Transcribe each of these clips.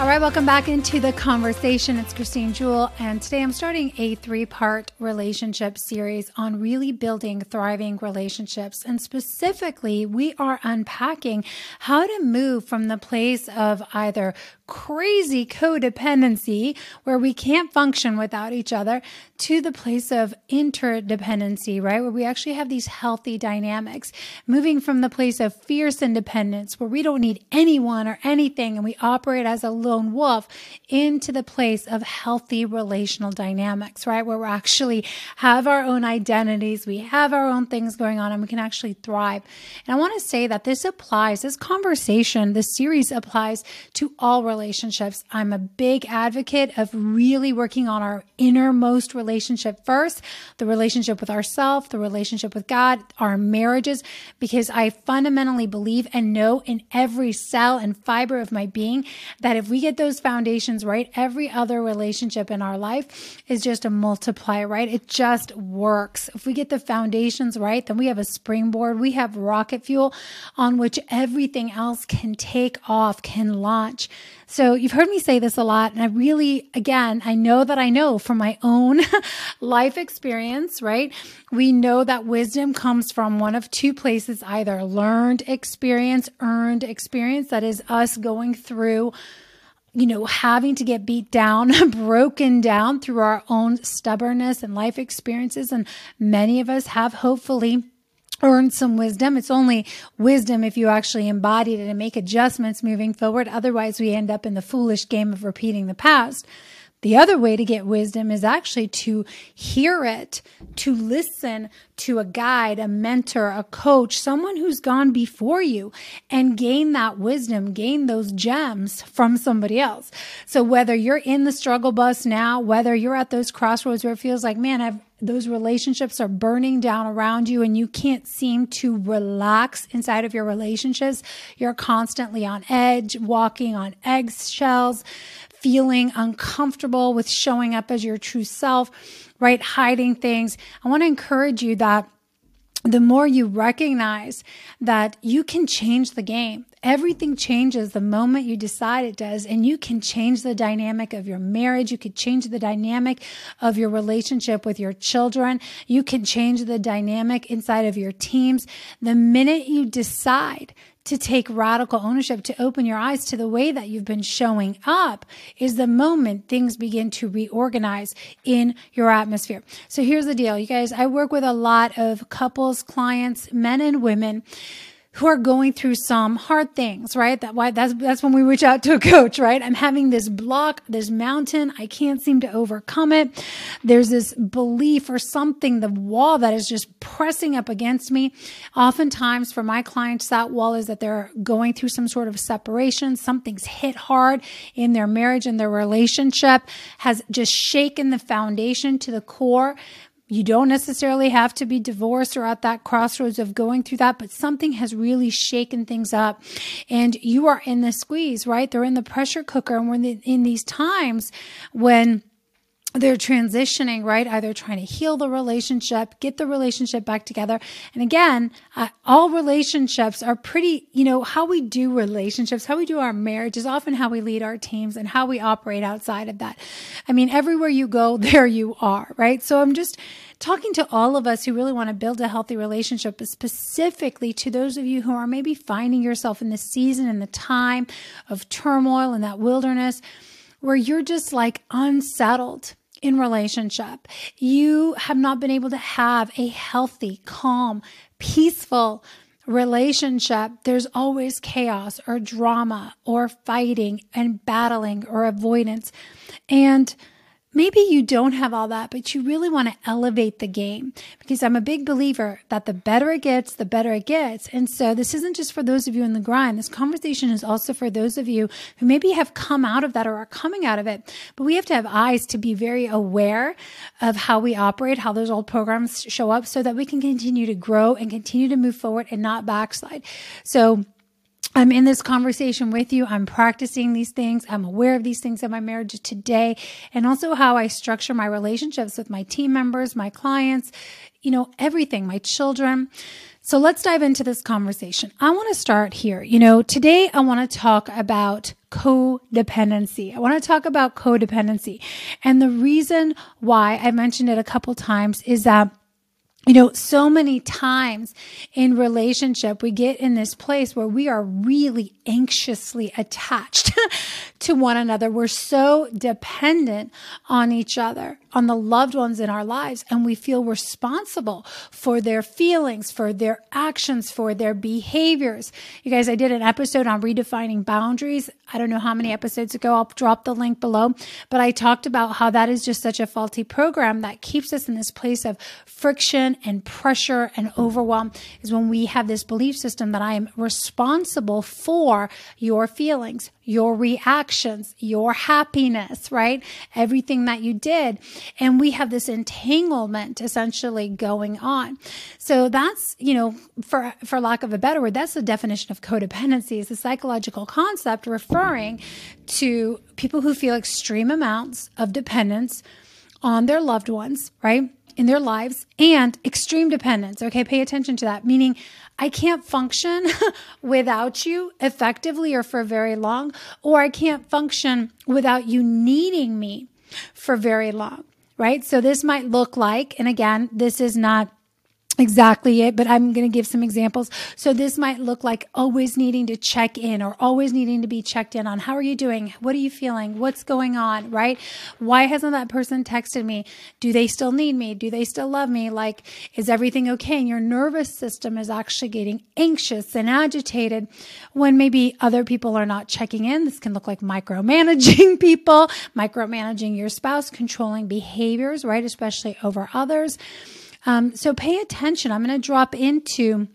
All right, welcome back into the conversation. It's Christine Jewell, and today I'm starting a three part relationship series on really building thriving relationships. And specifically, we are unpacking how to move from the place of either crazy codependency where we can't function without each other to the place of interdependency, right? Where we actually have these healthy dynamics, moving from the place of fierce independence where we don't need anyone or anything and we operate as a lone wolf into the place of healthy relational dynamics, right? Where we actually have our own identities, we have our own things going on and we can actually thrive. And I want to say that this applies, this conversation, this series applies to all relationships relationships. I'm a big advocate of really working on our innermost relationship first, the relationship with ourselves, the relationship with God, our marriages, because I fundamentally believe and know in every cell and fiber of my being that if we get those foundations right, every other relationship in our life is just a multiplier, right? It just works. If we get the foundations right, then we have a springboard, we have rocket fuel on which everything else can take off, can launch. So you've heard me say this a lot. And I really, again, I know that I know from my own life experience, right? We know that wisdom comes from one of two places, either learned experience, earned experience. That is us going through you know, having to get beat down, broken down through our own stubbornness and life experiences. And many of us have hopefully earn some wisdom. It's only wisdom if you actually embody it and make adjustments moving forward. Otherwise, we end up in the foolish game of repeating the past. The other way to get wisdom is actually to hear it, to listen to a guide, a mentor, a coach, someone who's gone before you and gain that wisdom, gain those gems from somebody else. So whether you're in the struggle bus now, whether you're at those crossroads where it feels like, man, I've those relationships are burning down around you and you can't seem to relax inside of your relationships. You're constantly on edge, walking on eggshells, feeling uncomfortable with showing up as your true self, right? Hiding things. I want to encourage you that the more you recognize that you can change the game. Everything changes the moment you decide it does, and you can change the dynamic of your marriage. You could change the dynamic of your relationship with your children. You can change the dynamic inside of your teams. The minute you decide to take radical ownership, to open your eyes to the way that you've been showing up is the moment things begin to reorganize in your atmosphere. So here's the deal, you guys. I work with a lot of couples, clients, men and women who are going through some hard things, right? That why that's that's when we reach out to a coach, right? I'm having this block, this mountain, I can't seem to overcome it. There's this belief or something, the wall that is just pressing up against me. Oftentimes for my clients, that wall is that they're going through some sort of separation, something's hit hard in their marriage and their relationship, has just shaken the foundation to the core you don't necessarily have to be divorced or at that crossroads of going through that, but something has really shaken things up and you are in the squeeze, right? They're in the pressure cooker. And we're in these times when they're transitioning, right? Either trying to heal the relationship, get the relationship back together. And again, uh, all relationships are pretty, you know, how we do relationships, how we do our marriage is often how we lead our teams and how we operate outside of that. I mean, everywhere you go, there you are, right? So I'm just talking to all of us who really want to build a healthy relationship, but specifically to those of you who are maybe finding yourself in the season and the time of turmoil and that wilderness where you're just like unsettled in relationship. You have not been able to have a healthy, calm, peaceful relationship. There's always chaos or drama or fighting and battling or avoidance. And maybe you don't have all that, but you really want to elevate the game because I'm a big believer that the better it gets, the better it gets. And so this isn't just for those of you in the grind. This conversation is also for those of you who maybe have come out of that or are coming out of it. But we have to have eyes to be very aware of how we operate, how those old programs show up so that we can continue to grow and continue to move forward and not backslide. So I'm in this conversation with you. I'm practicing these things. I'm aware of these things in my marriage today and also how I structure my relationships with my team members, my clients, you know, everything, my children. So let's dive into this conversation. I want to start here. You know, today I want to talk about codependency. I want to talk about codependency. And the reason why I mentioned it a couple times is that you know, so many times in relationship, we get in this place where we are really anxiously attached to one another. We're so dependent on each other, on the loved ones in our lives, and we feel responsible for their feelings, for their actions, for their behaviors. You guys, I did an episode on redefining boundaries. I don't know how many episodes ago. I'll drop the link below, but I talked about how that is just such a faulty program that keeps us in this place of friction and pressure and overwhelm is when we have this belief system that I am responsible for your feelings, your reactions, your happiness, right? Everything that you did. And we have this entanglement essentially going on. So that's, you know, for, for lack of a better word, that's the definition of codependency is a psychological concept referring to people who feel extreme amounts of dependence on their loved ones, right? in their lives and extreme dependence. Okay, pay attention to that, meaning I can't function without you effectively or for very long, or I can't function without you needing me for very long, right? So this might look like, and again, this is not exactly it, but I'm going to give some examples. So this might look like always needing to check in or always needing to be checked in on how are you doing? What are you feeling? What's going on? Right? Why hasn't that person texted me? Do they still need me? Do they still love me? Like, is everything okay? And your nervous system is actually getting anxious and agitated when maybe other people are not checking in. This can look like micromanaging people, micromanaging your spouse, controlling behaviors, right? Especially over others. Um, so pay attention. I'm going to drop into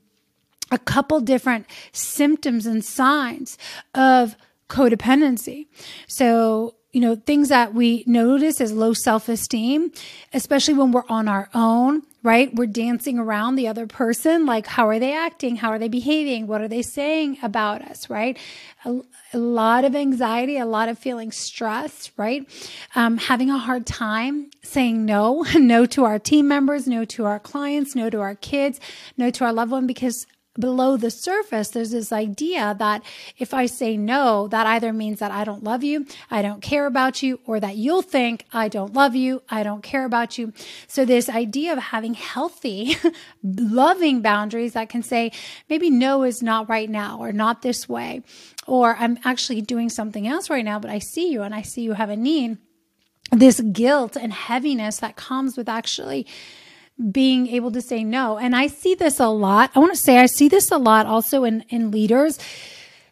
a couple different symptoms and signs of codependency. So, you know, things that we notice as low self esteem, especially when we're on our own, right? We're dancing around the other person. Like, how are they acting? How are they behaving? What are they saying about us, right? A, a lot of anxiety, a lot of feeling stressed, right? Um, having a hard time saying no, no to our team members, no to our clients, no to our kids, no to our loved one, because below the surface, there's this idea that if I say no, that either means that I don't love you, I don't care about you, or that you'll think I don't love you, I don't care about you. So this idea of having healthy, loving boundaries that can say, maybe no is not right now, or not this way, or I'm actually doing something else right now, but I see you and I see you have a need. This guilt and heaviness that comes with actually being able to say no. And I see this a lot. I want to say I see this a lot also in, in leaders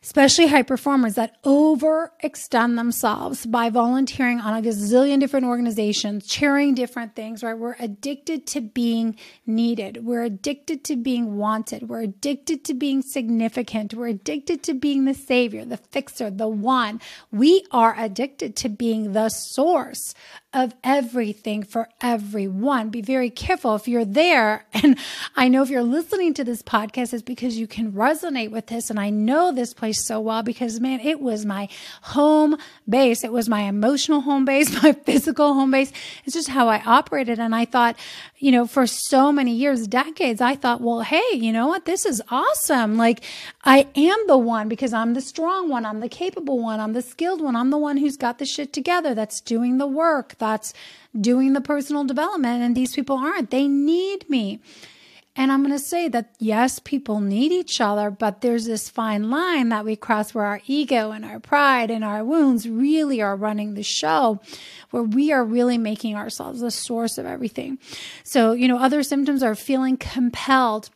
especially high performers that overextend themselves by volunteering on a gazillion different organizations, chairing different things, right? We're addicted to being needed. We're addicted to being wanted. We're addicted to being significant. We're addicted to being the savior, the fixer, the one. We are addicted to being the source of everything for everyone. Be very careful if you're there. And I know if you're listening to this podcast, it's because you can resonate with this. And I know this place so well because, man, it was my home base. It was my emotional home base, my physical home base. It's just how I operated. And I thought, you know, for so many years, decades, I thought, well, hey, you know what? This is awesome. Like, I am the one because I'm the strong one. I'm the capable one. I'm the skilled one. I'm the one who's got the shit together that's doing the work, that's doing the personal development. And these people aren't. They need me. And I'm going to say that yes, people need each other, but there's this fine line that we cross where our ego and our pride and our wounds really are running the show, where we are really making ourselves the source of everything. So, you know, other symptoms are feeling compelled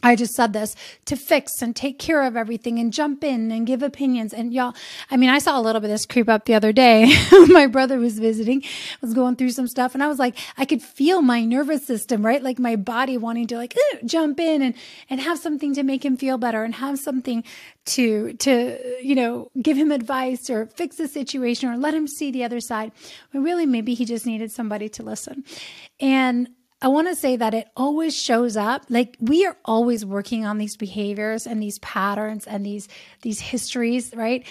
I just said this to fix and take care of everything and jump in and give opinions. And y'all, I mean, I saw a little bit of this creep up the other day. my brother was visiting, was going through some stuff, and I was like, I could feel my nervous system, right? Like my body wanting to like jump in and and have something to make him feel better and have something to to you know give him advice or fix the situation or let him see the other side. But really maybe he just needed somebody to listen. And I want to say that it always shows up. Like we are always working on these behaviors and these patterns and these these histories, right?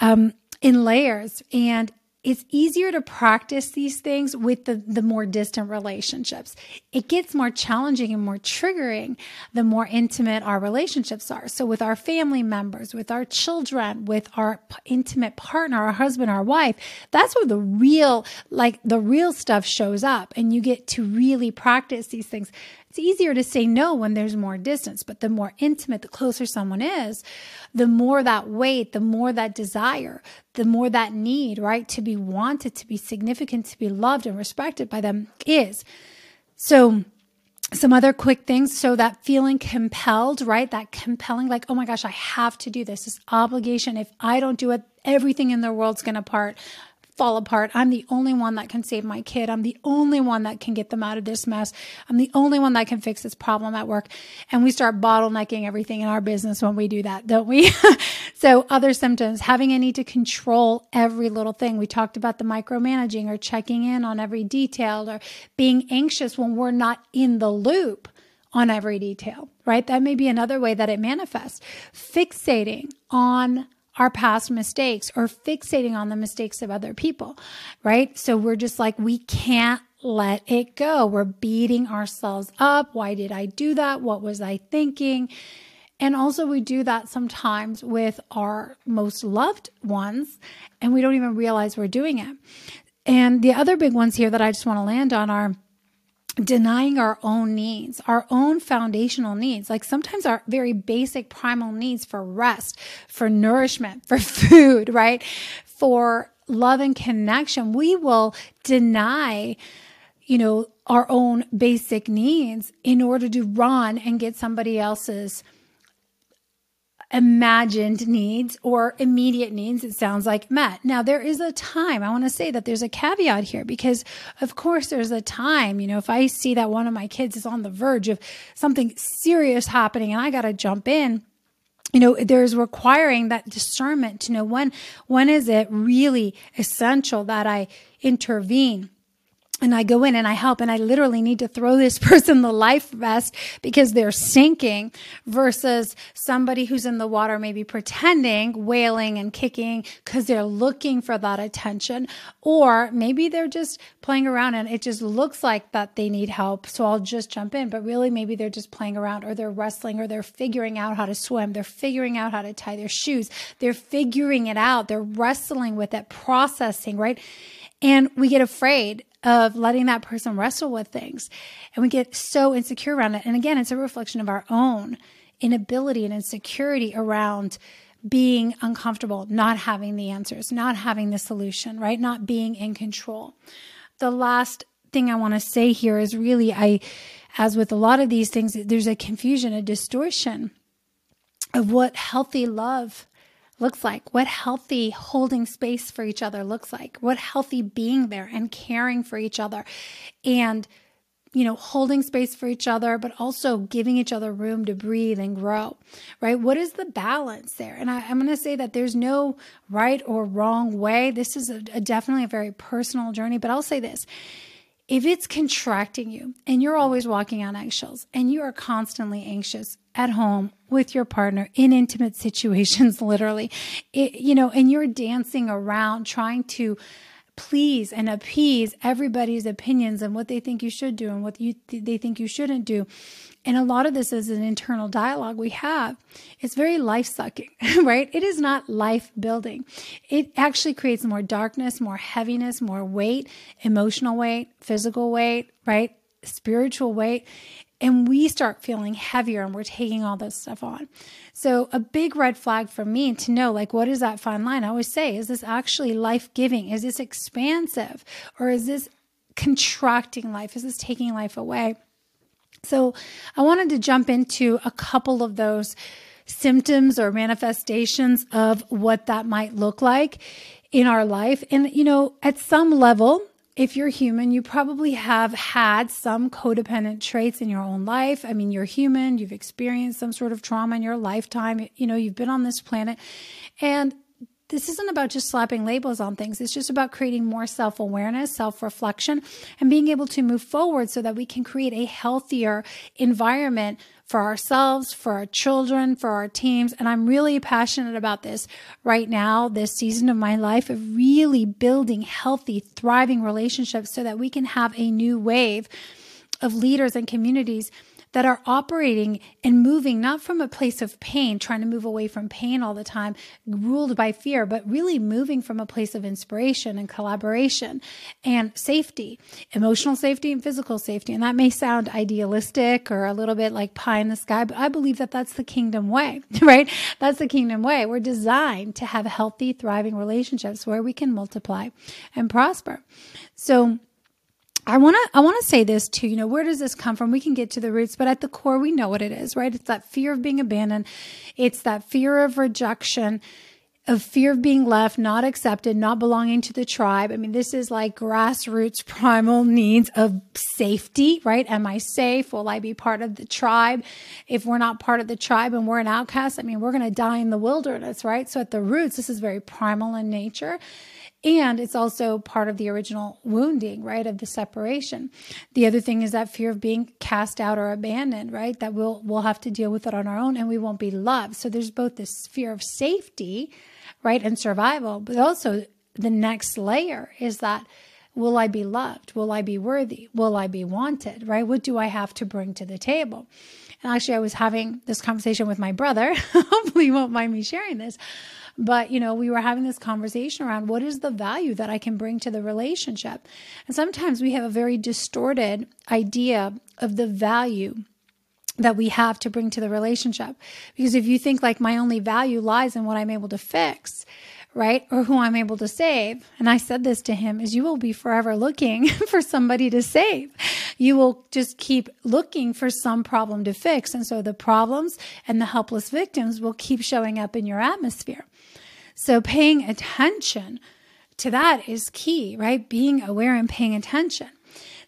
Um, in layers. And it's easier to practice these things with the, the more distant relationships. It gets more challenging and more triggering the more intimate our relationships are. So, with our family members, with our children, with our intimate partner, our husband, our wife, that's where the real, like the real stuff shows up. And you get to really practice these things. It's easier to say no when there's more distance, but the more intimate, the closer someone is, the more that weight, the more that desire, the more that need, right, to be wanted, to be significant, to be loved and respected by them is. So, some other quick things. So that feeling compelled, right? That compelling, like, oh my gosh, I have to do this. This obligation. If I don't do it, everything in the world's going to part fall apart. I'm the only one that can save my kid. I'm the only one that can get them out of this mess. I'm the only one that can fix this problem at work. And we start bottlenecking everything in our business when we do that, don't we? so other symptoms, having a need to control every little thing. We talked about the micromanaging or checking in on every detail or being anxious when we're not in the loop on every detail, right? That may be another way that it manifests. Fixating on our past mistakes or fixating on the mistakes of other people, right? So we're just like, we can't let it go. We're beating ourselves up. Why did I do that? What was I thinking? And also, we do that sometimes with our most loved ones, and we don't even realize we're doing it. And the other big ones here that I just want to land on are denying our own needs, our own foundational needs, like sometimes our very basic primal needs for rest, for nourishment, for food, right? For love and connection, we will deny, you know, our own basic needs in order to run and get somebody else's imagined needs or immediate needs, it sounds like met. Now, there is a time, I want to say that there's a caveat here because, of course, there's a time. You know, if I see that one of my kids is on the verge of something serious happening and I got to jump in, you know there's requiring that discernment to know when when is it really essential that i intervene and I go in and I help and I literally need to throw this person the life vest because they're sinking versus somebody who's in the water maybe pretending, wailing and kicking because they're looking for that attention. Or maybe they're just playing around and it just looks like that they need help. So I'll just jump in. But really, maybe they're just playing around or they're wrestling or they're figuring out how to swim. They're figuring out how to tie their shoes. They're figuring it out. They're wrestling with it, processing, right? And we get afraid of letting that person wrestle with things. And we get so insecure around it. And again, it's a reflection of our own inability and insecurity around being uncomfortable, not having the answers, not having the solution, right? Not being in control. The last thing I want to say here is really, I, as with a lot of these things, there's a confusion, a distortion of what healthy love looks like, what healthy holding space for each other looks like, what healthy being there and caring for each other. And you know, holding space for each other, but also giving each other room to breathe and grow, right? What is the balance there? And I, am going to say that there's no right or wrong way. This is a, a definitely a very personal journey, but I'll say this if it's contracting you and you're always walking on eggshells and you are constantly anxious at home with your partner in intimate situations, literally, it, you know, and you're dancing around trying to please and appease everybody's opinions and what they think you should do and what you th- they think you shouldn't do. And a lot of this is an internal dialogue we have. It's very life sucking, right? It is not life building. It actually creates more darkness, more heaviness, more weight, emotional weight, physical weight, right? Spiritual weight and we start feeling heavier and we're taking all this stuff on. So, a big red flag for me to know like, what is that fine line? I always say, is this actually life giving? Is this expansive? Or is this contracting life? Is this taking life away? So, I wanted to jump into a couple of those symptoms or manifestations of what that might look like in our life. And, you know, at some level, if you're human, you probably have had some codependent traits in your own life. I mean, you're human, you've experienced some sort of trauma in your lifetime, you know, you've been on this planet. And this isn't about just slapping labels on things. It's just about creating more self awareness, self reflection, and being able to move forward so that we can create a healthier environment for ourselves, for our children, for our teams. And I'm really passionate about this right now, this season of my life of really building healthy, thriving relationships so that we can have a new wave of leaders and communities that are operating and moving not from a place of pain, trying to move away from pain all the time, ruled by fear, but really moving from a place of inspiration and collaboration and safety, emotional safety and physical safety. And that may sound idealistic or a little bit like pie in the sky, but I believe that that's the kingdom way, right? That's the kingdom way. We're designed to have healthy, thriving relationships where we can multiply and prosper. So, I want to I want to say this too. You know, where does this come from? We can get to the roots, but at the core we know what it is, right? It's that fear of being abandoned. It's that fear of rejection, of fear of being left, not accepted, not belonging to the tribe. I mean, this is like grassroots primal needs of safety, right? Am I safe? Will I be part of the tribe? If we're not part of the tribe and we're an outcast, I mean, we're going to die in the wilderness, right? So at the roots, this is very primal in nature. And it's also part of the original wounding, right, of the separation. The other thing is that fear of being cast out or abandoned, right? That we'll we'll have to deal with it on our own and we won't be loved. So there's both this fear of safety, right, and survival, but also the next layer is that will I be loved? Will I be worthy? Will I be wanted? Right? What do I have to bring to the table? And actually, I was having this conversation with my brother. Hopefully, you won't mind me sharing this. But, you know, we were having this conversation around what is the value that I can bring to the relationship. And sometimes we have a very distorted idea of the value that we have to bring to the relationship. Because if you think like my only value lies in what I'm able to fix, right? Or who I'm able to save. And I said this to him is you will be forever looking for somebody to save. You will just keep looking for some problem to fix. And so the problems and the helpless victims will keep showing up in your atmosphere. So paying attention to that is key, right? Being aware and paying attention.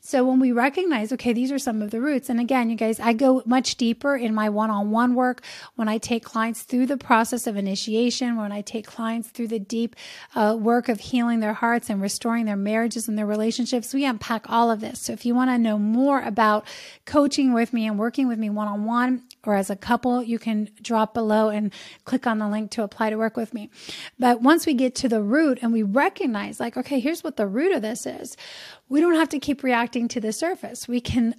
So when we recognize, okay, these are some of the roots. And again, you guys, I go much deeper in my one on one work when I take clients through the process of initiation, when I take clients through the deep uh, work of healing their hearts and restoring their marriages and their relationships. We unpack all of this. So if you want to know more about coaching with me and working with me one on one or as a couple, you can drop below and click on the link to apply to work with me. But once we get to the root and we recognize, like, okay, here's what the root of this is, we don't have to keep reacting to the surface. We can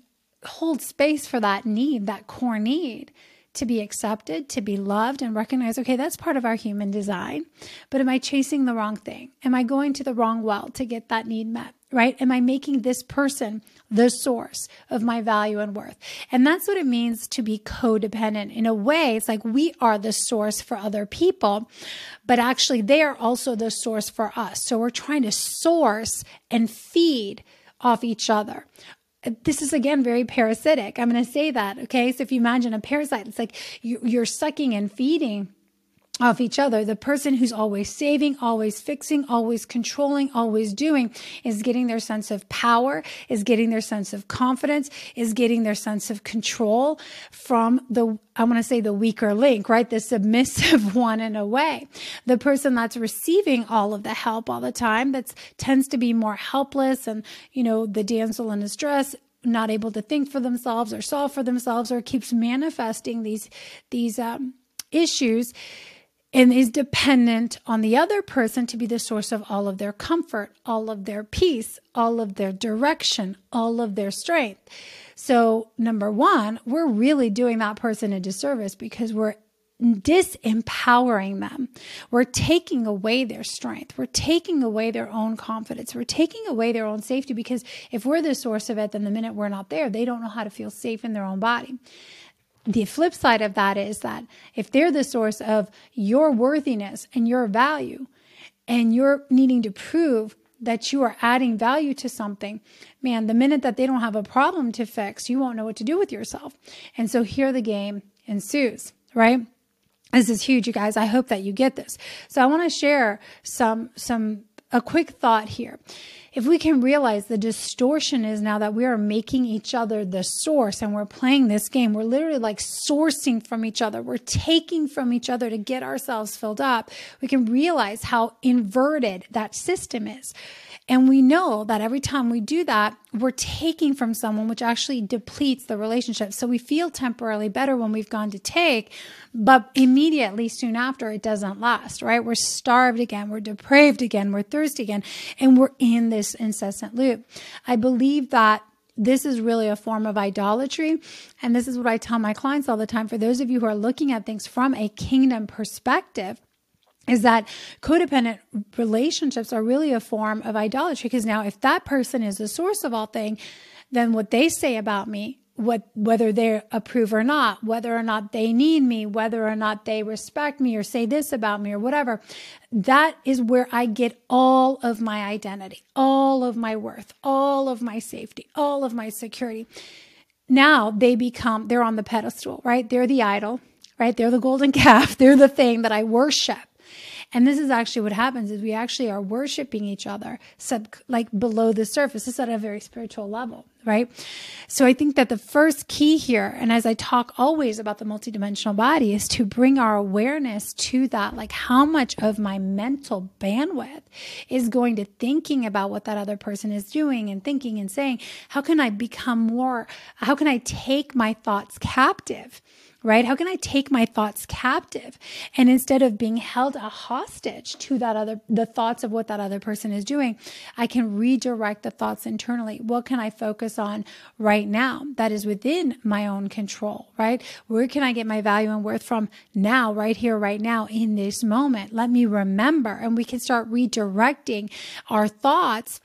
hold space for that need, that core need to be accepted, to be loved, and recognize, okay, that's part of our human design. But am I chasing the wrong thing? Am I going to the wrong well to get that need met? Right? Am I making this person the source of my value and worth? And that's what it means to be codependent. In a way, it's like we are the source for other people, but actually they are also the source for us. So we're trying to source and feed off each other this is again very parasitic. I'm going to say that. Okay. So if you imagine a parasite, it's like you're sucking and feeding off each other. The person who's always saving, always fixing, always controlling, always doing is getting their sense of power, is getting their sense of confidence, is getting their sense of control from the, I want to say the weaker link, right? The submissive one in a way. The person that's receiving all of the help all the time that tends to be more helpless and, you know, the damsel in distress not able to think for themselves or solve for themselves or keeps manifesting these these um, issues and is dependent on the other person to be the source of all of their comfort, all of their peace, all of their direction, all of their strength. So, number one, we're really doing that person a disservice because we're disempowering them. We're taking away their strength. We're taking away their own confidence. We're taking away their own safety because if we're the source of it, then the minute we're not there, they don't know how to feel safe in their own body. The flip side of that is that if they're the source of your worthiness and your value, and you're needing to prove that you are adding value to something, man, the minute that they don't have a problem to fix, you won't know what to do with yourself. And so here the game ensues, right? This is huge, you guys. I hope that you get this. So I want to share some, some, a quick thought here. If we can realize the distortion is now that we are making each other the source and we're playing this game, we're literally like sourcing from each other. We're taking from each other to get ourselves filled up. We can realize how inverted that system is. And we know that every time we do that, we're taking from someone, which actually depletes the relationship. So we feel temporarily better when we've gone to take, but immediately soon after, it doesn't last, right? We're starved again, we're depraved again, we're thirsty again, and we're in this incessant loop. I believe that this is really a form of idolatry. And this is what I tell my clients all the time. For those of you who are looking at things from a kingdom perspective, is that codependent relationships are really a form of idolatry because now if that person is the source of all thing then what they say about me what whether they approve or not whether or not they need me whether or not they respect me or say this about me or whatever that is where i get all of my identity all of my worth all of my safety all of my security. Now they become they're on the pedestal right? They're the idol right? They're the golden calf. They're the thing that i worship and this is actually what happens is we actually are worshiping each other sub, like below the surface. Is at a very spiritual level, right? So I think that the first key here, and as I talk always about the multidimensional body, is to bring our awareness to that, like how much of my mental bandwidth is going to thinking about what that other person is doing and thinking and saying, how can I become more, how can I take my thoughts captive? Right? How can I take my thoughts captive? And instead of being held a hostage to that other, the thoughts of what that other person is doing, I can redirect the thoughts internally. What can I focus on right now that is within my own control, right? Where can I get my value and worth from now, right here, right now, in this moment? Let me remember, and we can start redirecting our thoughts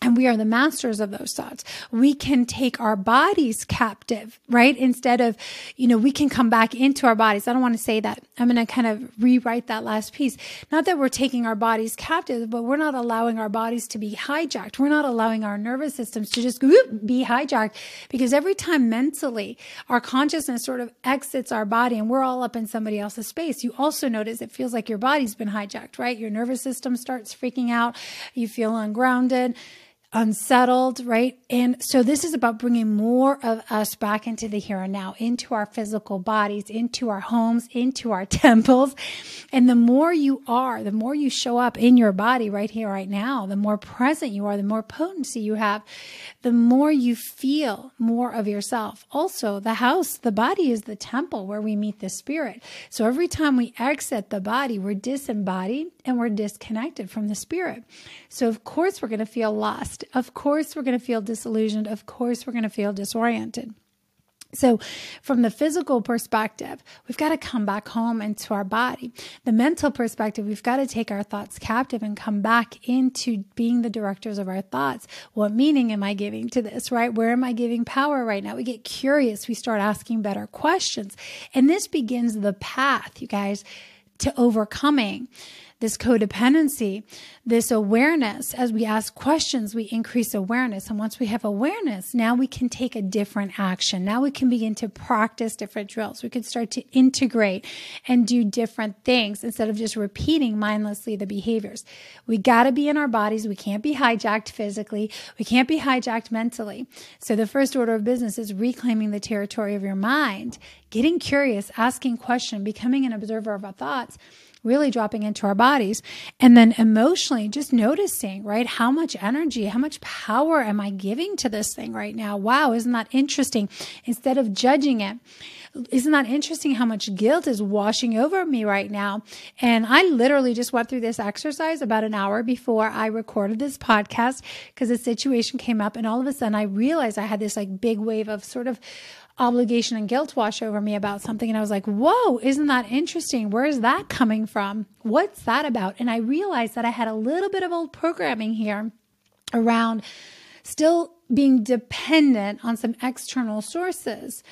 and we are the masters of those thoughts. We can take our bodies captive, right? Instead of, you know, we can come back into our bodies. I don't want to say that. I'm going to kind of rewrite that last piece. Not that we're taking our bodies captive, but we're not allowing our bodies to be hijacked. We're not allowing our nervous systems to just be hijacked because every time mentally our consciousness sort of exits our body and we're all up in somebody else's space, you also notice it feels like your body's been hijacked, right? Your nervous system starts freaking out. You feel ungrounded unsettled, right? And so this is about bringing more of us back into the here and now, into our physical bodies, into our homes, into our temples. And the more you are, the more you show up in your body right here, right now, the more present you are, the more potency you have, the more you feel more of yourself. Also, the house, the body is the temple where we meet the spirit. So every time we exit the body, we're disembodied and we're disconnected from the spirit. So of course we're going to feel lost lost. Of course, we're going to feel disillusioned. Of course, we're going to feel disoriented. So, from the physical perspective, we've got to come back home into our body. The mental perspective, we've got to take our thoughts captive and come back into being the directors of our thoughts. What meaning am I giving to this, right? Where am I giving power right now? We get curious, we start asking better questions. And this begins the path, you guys, to overcoming this codependency, this awareness. As we ask questions, we increase awareness. And once we have awareness, now we can take a different action. Now we can begin to practice different drills. We can start to integrate and do different things instead of just repeating mindlessly the behaviors. We got to be in our bodies. We can't be hijacked physically. We can't be hijacked mentally. So the first order of business is reclaiming the territory of your mind, getting curious, asking questions, becoming an observer of our thoughts really dropping into our bodies. And then emotionally, just noticing, right? How much energy, how much power am I giving to this thing right now? Wow, isn't that interesting? Instead of judging it, isn't that interesting how much guilt is washing over me right now? And I literally just went through this exercise about an hour before I recorded this podcast because a situation came up and all of a sudden I realized I had this like big wave of sort of obligation and guilt wash over me about something. And I was like, whoa, isn't that interesting? Where is that coming from? What's that about? And I realized that I had a little bit of old programming here around still being dependent on some external sources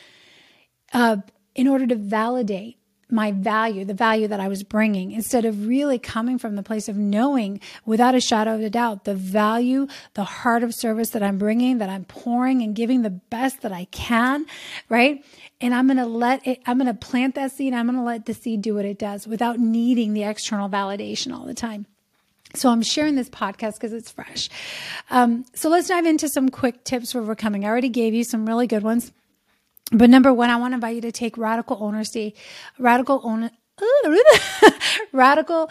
uh, in order to validate my value, the value that I was bringing, instead of really coming from the place of knowing without a shadow of a doubt the value, the heart of service that I'm bringing, that I'm pouring and giving the best that I can, right? And I'm going to let it, I'm going to plant that seed. I'm going to let the seed do what it does without needing the external validation all the time. So I'm sharing this podcast because it's fresh. Um, so let's dive into some quick tips for overcoming. I already gave you some really good ones. But number one, I want to invite you to take radical ownership, radical own, radical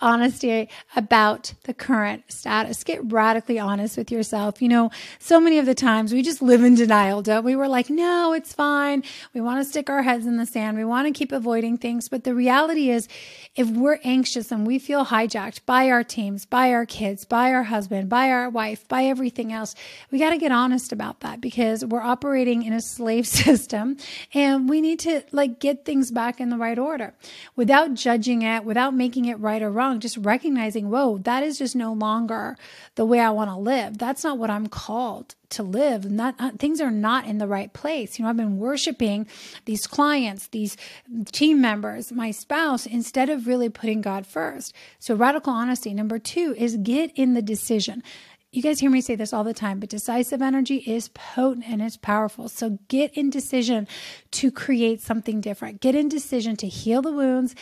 honesty about the current status. Get radically honest with yourself. You know, so many of the times we just live in denial, don't we? We're like, no, it's fine. We want to stick our heads in the sand. We want to keep avoiding things. But the reality is, if we're anxious and we feel hijacked by our teams, by our kids, by our husband, by our wife, by everything else, we got to get honest about that because we're operating in a slave system and we need to like get things back in the right order without judging it, without making it right or wrong, just recognizing, whoa, that is just no longer the way I want to live. That's not what I'm called to live. Not uh, things are not in the right place. You know, I've been worshiping these clients, these team members, my spouse, instead of really putting God first. So radical honesty. Number two is get in the decision you guys hear me say this all the time, but decisive energy is potent and it's powerful. So get in decision to create something different. Get in decision to heal the wounds,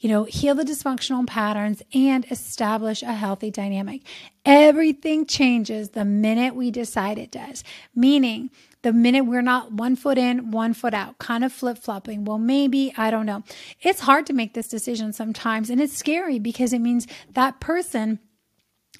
you know, heal the dysfunctional patterns and establish a healthy dynamic. Everything changes the minute we decide it does, meaning the minute we're not one foot in, one foot out, kind of flip flopping. Well, maybe, I don't know. It's hard to make this decision sometimes, and it's scary because it means that person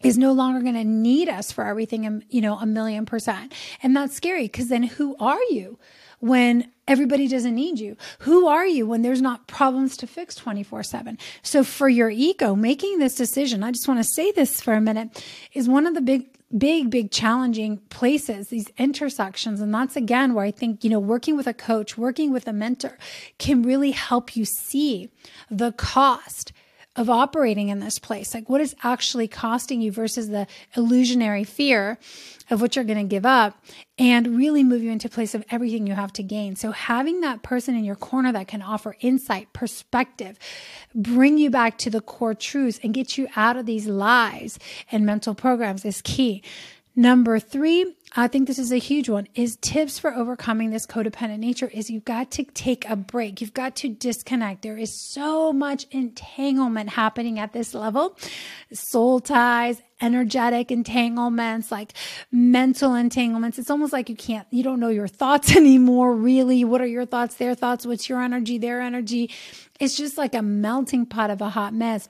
is no longer going to need us for everything, um, you know, a million percent. And that's scary because then who are you when everybody doesn't need you? Who are you when there's not problems to fix 24 7? So for your ego, making this decision, I just want to say this for a minute, is one of the big big, big challenging places, these intersections. And that's again where I think, you know, working with a coach, working with a mentor can really help you see the cost of operating in this place. Like, what is actually costing you versus the illusionary fear of what you're going to give up and really move you into place of everything you have to gain. So, having that person in your corner that can offer insight, perspective, bring you back to the core truths and get you out of these lies and mental programs is key. Number three, I think this is a huge one, is tips for overcoming this codependent nature is you've got to take a break. You've got to disconnect. There is so much entanglement happening at this level. Soul ties, energetic entanglements, like mental entanglements. It's almost like you can't, you don't know your thoughts anymore, really. What are your thoughts, their thoughts? What's your energy, their energy? It's just like a melting pot of a hot mess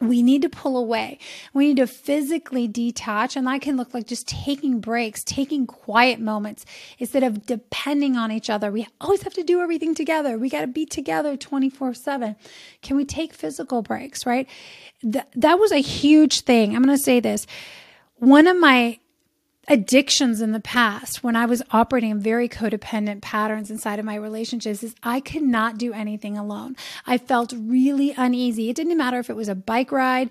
we need to pull away. We need to physically detach. And that can look like just taking breaks, taking quiet moments instead of depending on each other. We always have to do everything together. We got to be together 24 7. Can we take physical breaks, right? Th- that was a huge thing. I'm going to say this. One of my addictions in the past when I was operating in very codependent patterns inside of my relationships is I could not do anything alone. I felt really uneasy. It didn't matter if it was a bike ride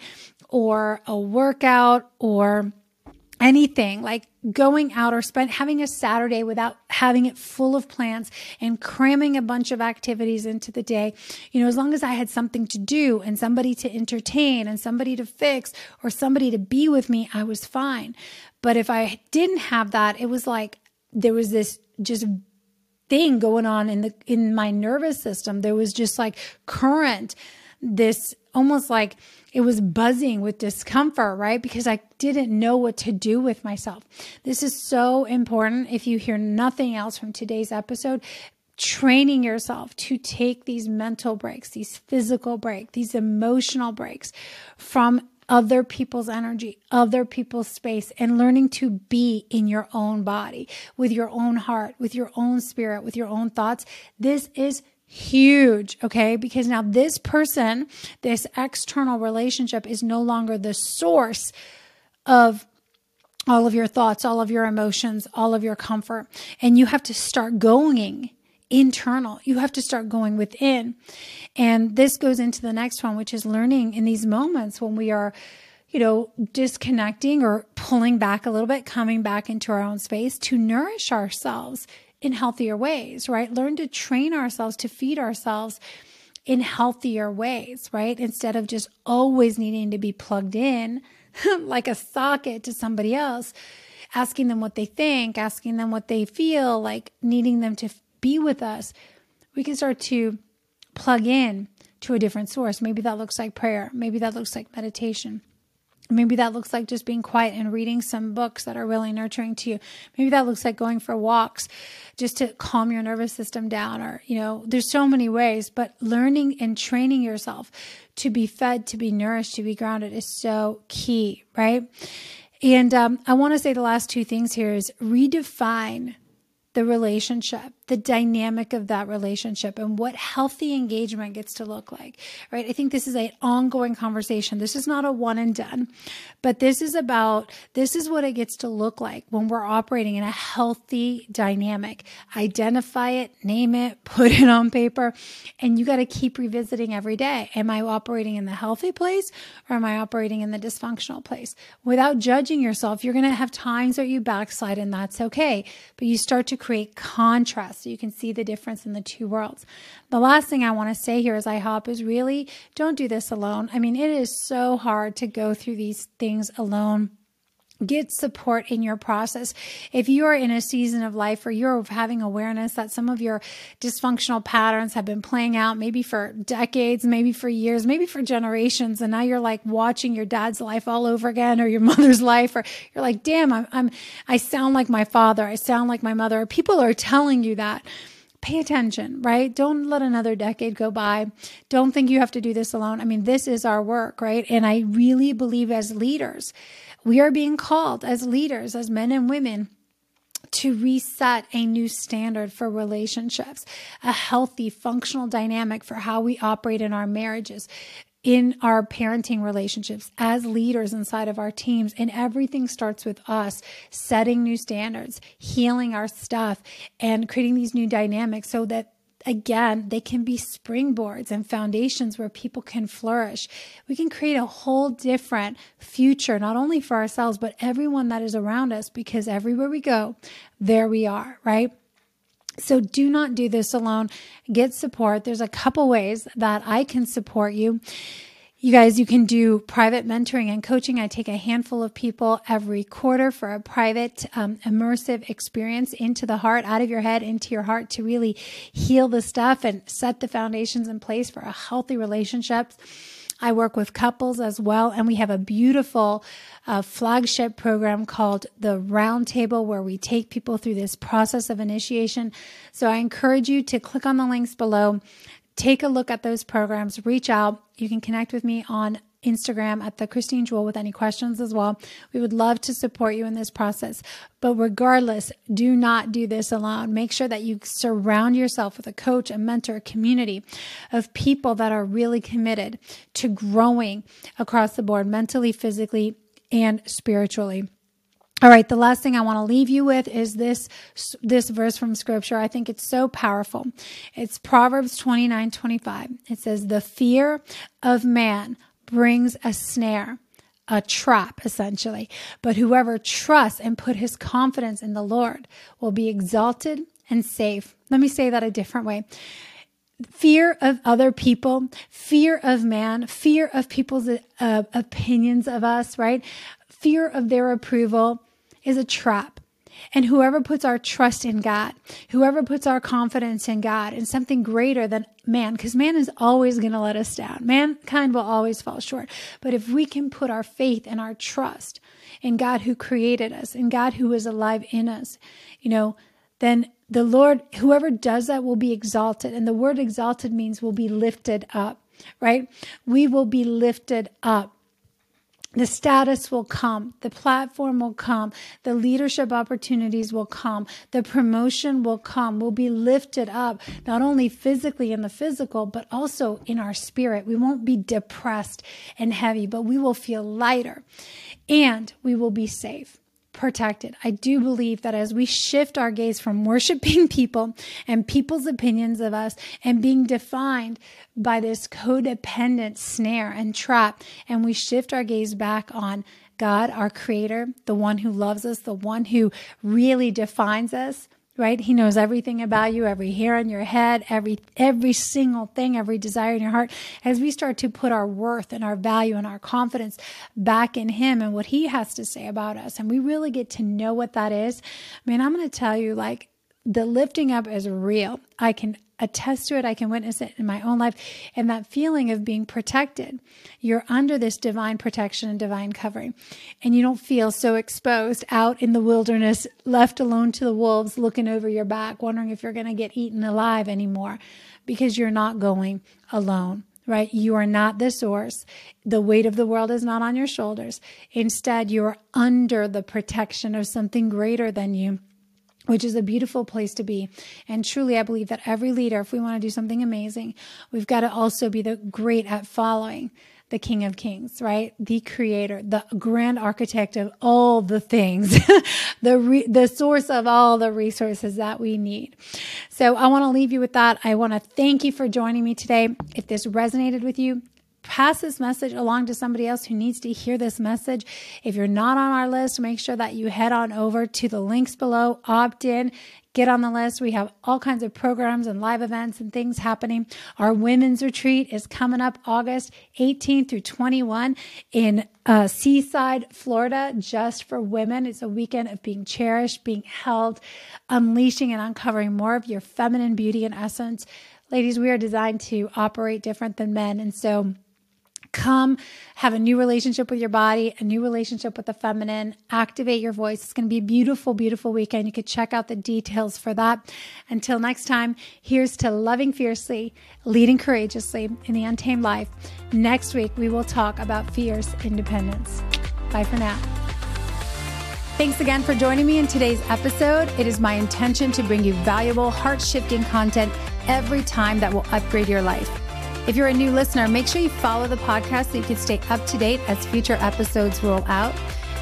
or a workout or anything like going out or spend having a Saturday without having it full of plans and cramming a bunch of activities into the day. You know, as long as I had something to do and somebody to entertain and somebody to fix or somebody to be with me, I was fine. But if I didn't have that, it was like there was this just thing going on in the in my nervous system. There was just like current, this almost like it was buzzing with discomfort, right? Because I didn't know what to do with myself. This is so important. If you hear nothing else from today's episode, training yourself to take these mental breaks, these physical breaks, these emotional breaks from other people's energy, other people's space, and learning to be in your own body, with your own heart, with your own spirit, with your own thoughts. This is huge, okay? Because now this person, this external relationship is no longer the source of all of your thoughts, all of your emotions, all of your comfort. And you have to start going internal. You have to start going within. And this goes into the next one, which is learning in these moments when we are, you know, disconnecting or pulling back a little bit, coming back into our own space to nourish ourselves in healthier ways, right? Learn to train ourselves to feed ourselves in healthier ways, right? Instead of just always needing to be plugged in like a socket to somebody else, asking them what they think, asking them what they feel, like needing them to be with us, we can start to plug in to a different source. Maybe that looks like prayer. Maybe that looks like meditation. Maybe that looks like just being quiet and reading some books that are really nurturing to you. Maybe that looks like going for walks just to calm your nervous system down or, you know, there's so many ways, but learning and training yourself to be fed, to be nourished, to be grounded is so key, right? And um, I want to say the last two things here is redefine the relationship, the dynamic of that relationship, and what healthy engagement gets to look like, right? I think this is an ongoing conversation. This is not a one and done, but this is about, this is what it gets to look like when we're operating in a healthy dynamic. Identify it, name it, put it on paper, and you got to keep revisiting every day. Am I operating in the healthy place or am I operating in the dysfunctional place? Without judging yourself, you're going to have times that you backslide, and that's okay. But you start to create contrast so you can see the difference in the two worlds. The last thing I want to say here as I hop is really don't do this alone. I mean, it is so hard to go through these things alone get support in your process. If you are in a season of life where you're having awareness that some of your dysfunctional patterns have been playing out, maybe for decades, maybe for years, maybe for generations, and now you're like watching your dad's life all over again or your mother's life, or you're like, damn, I'm, I'm I sound like my father, I sound like my mother. People are telling you that pay attention, right? Don't let another decade go by. Don't think you have to do this alone. I mean, this is our work, right? And I really believe as leaders we are being called as leaders, as men and women, to reset a new standard for relationships, a healthy, functional dynamic for how we operate in our marriages, in our parenting relationships, as leaders inside of our teams. And everything starts with us setting new standards, healing our stuff, and creating these new dynamics so that again, they can be springboards and foundations where people can flourish. We can create a whole different future, not only for ourselves, but everyone that is around us, because everywhere we go, there we are, right? So do not do this alone. Get support. There's a couple ways that I can support you. You guys, you can do private mentoring and coaching. I take a handful of people every quarter for a private, um, immersive experience into the heart, out of your head, into your heart to really heal the stuff and set the foundations in place for a healthy relationships. I work with couples as well, and we have a beautiful uh, flagship program called the Roundtable where we take people through this process of initiation. So I encourage you to click on the links below take a look at those programs, reach out. You can connect with me on Instagram at the Christine Jewell with any questions as well. We would love to support you in this process. But regardless, do not do this alone. Make sure that you surround yourself with a coach, a mentor, a community of people that are really committed to growing across the board, mentally, physically, and spiritually. All right, the last thing I want to leave you with is this this verse from scripture. I think it's so powerful. It's Proverbs 29, 25. It says, The fear of man brings a snare, a trap, essentially. But whoever trusts and put his confidence in the Lord will be exalted and safe. Let me say that a different way fear of other people, fear of man, fear of people's uh, opinions of us, right? Fear of their approval is a trap. And whoever puts our trust in God, whoever puts our confidence in God and something greater than man, because man is always going to let us down. Mankind will always fall short. But if we can put our faith and our trust in God who created us, in God who is alive in us, you know, then the Lord, whoever does that will be exalted. And the word exalted means will be lifted up, right? We will be lifted up the status will come, the platform will come, the leadership opportunities will come, the promotion will come. We'll be lifted up, not only physically in the physical, but also in our spirit. We won't be depressed and heavy, but we will feel lighter and we will be safe protected. I do believe that as we shift our gaze from worshiping people and people's opinions of us and being defined by this codependent snare and trap, and we shift our gaze back on God, our creator, the one who loves us, the one who really defines us, right? He knows everything about you, every hair on your head, every every single thing, every desire in your heart. As we start to put our worth and our value and our confidence back in him and what he has to say about us, and we really get to know what that is. I mean, I'm going to tell you like the lifting up is real. I can attest to it. I can witness it in my own life. And that feeling of being protected, you're under this divine protection and divine covering. And you don't feel so exposed out in the wilderness, left alone to the wolves, looking over your back, wondering if you're going to get eaten alive anymore because you're not going alone. Right? You are not the source. The weight of the world is not on your shoulders. Instead, you're under the protection of something greater than you which is a beautiful place to be. And truly, I believe that every leader, if we want to do something amazing, we've got to also be the great at following the King of Kings, right? The creator, the grand architect of all the things, the, re- the source of all the resources that we need. So I want to leave you with that. I want to thank you for joining me today. If this resonated with you, pass this message along to somebody else who needs to hear this message. If you're not on our list, make sure that you head on over to the links below, opt in, get on the list. We have all kinds of programs and live events and things happening. Our women's retreat is coming up August 18 through 21 in uh, Seaside, Florida, just for women. It's a weekend of being cherished, being held, unleashing and uncovering more of your feminine beauty and essence. Ladies, we are designed to operate different than men. And so, come have a new relationship with your body, a new relationship with the feminine, activate your voice. It's going to be a beautiful, beautiful weekend. You could check out the details for that. Until next time, here's to loving fiercely, leading courageously in the untamed life. Next week, we will talk about fierce independence. Bye for now. Thanks again for joining me in today's episode. It is my intention to bring you valuable, heart shifting content every time that will upgrade your life. If you're a new listener, make sure you follow the podcast so you can stay up to date as future episodes roll out.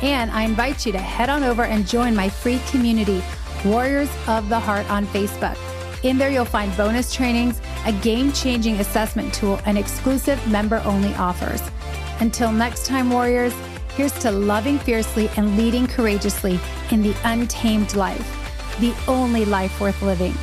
And I invite you to head on over and join my free community, Warriors of the Heart, on Facebook. In there, you'll find bonus trainings, a game changing assessment tool, and exclusive member only offers. Until next time, Warriors, here's to loving fiercely and leading courageously in the untamed life, the only life worth living.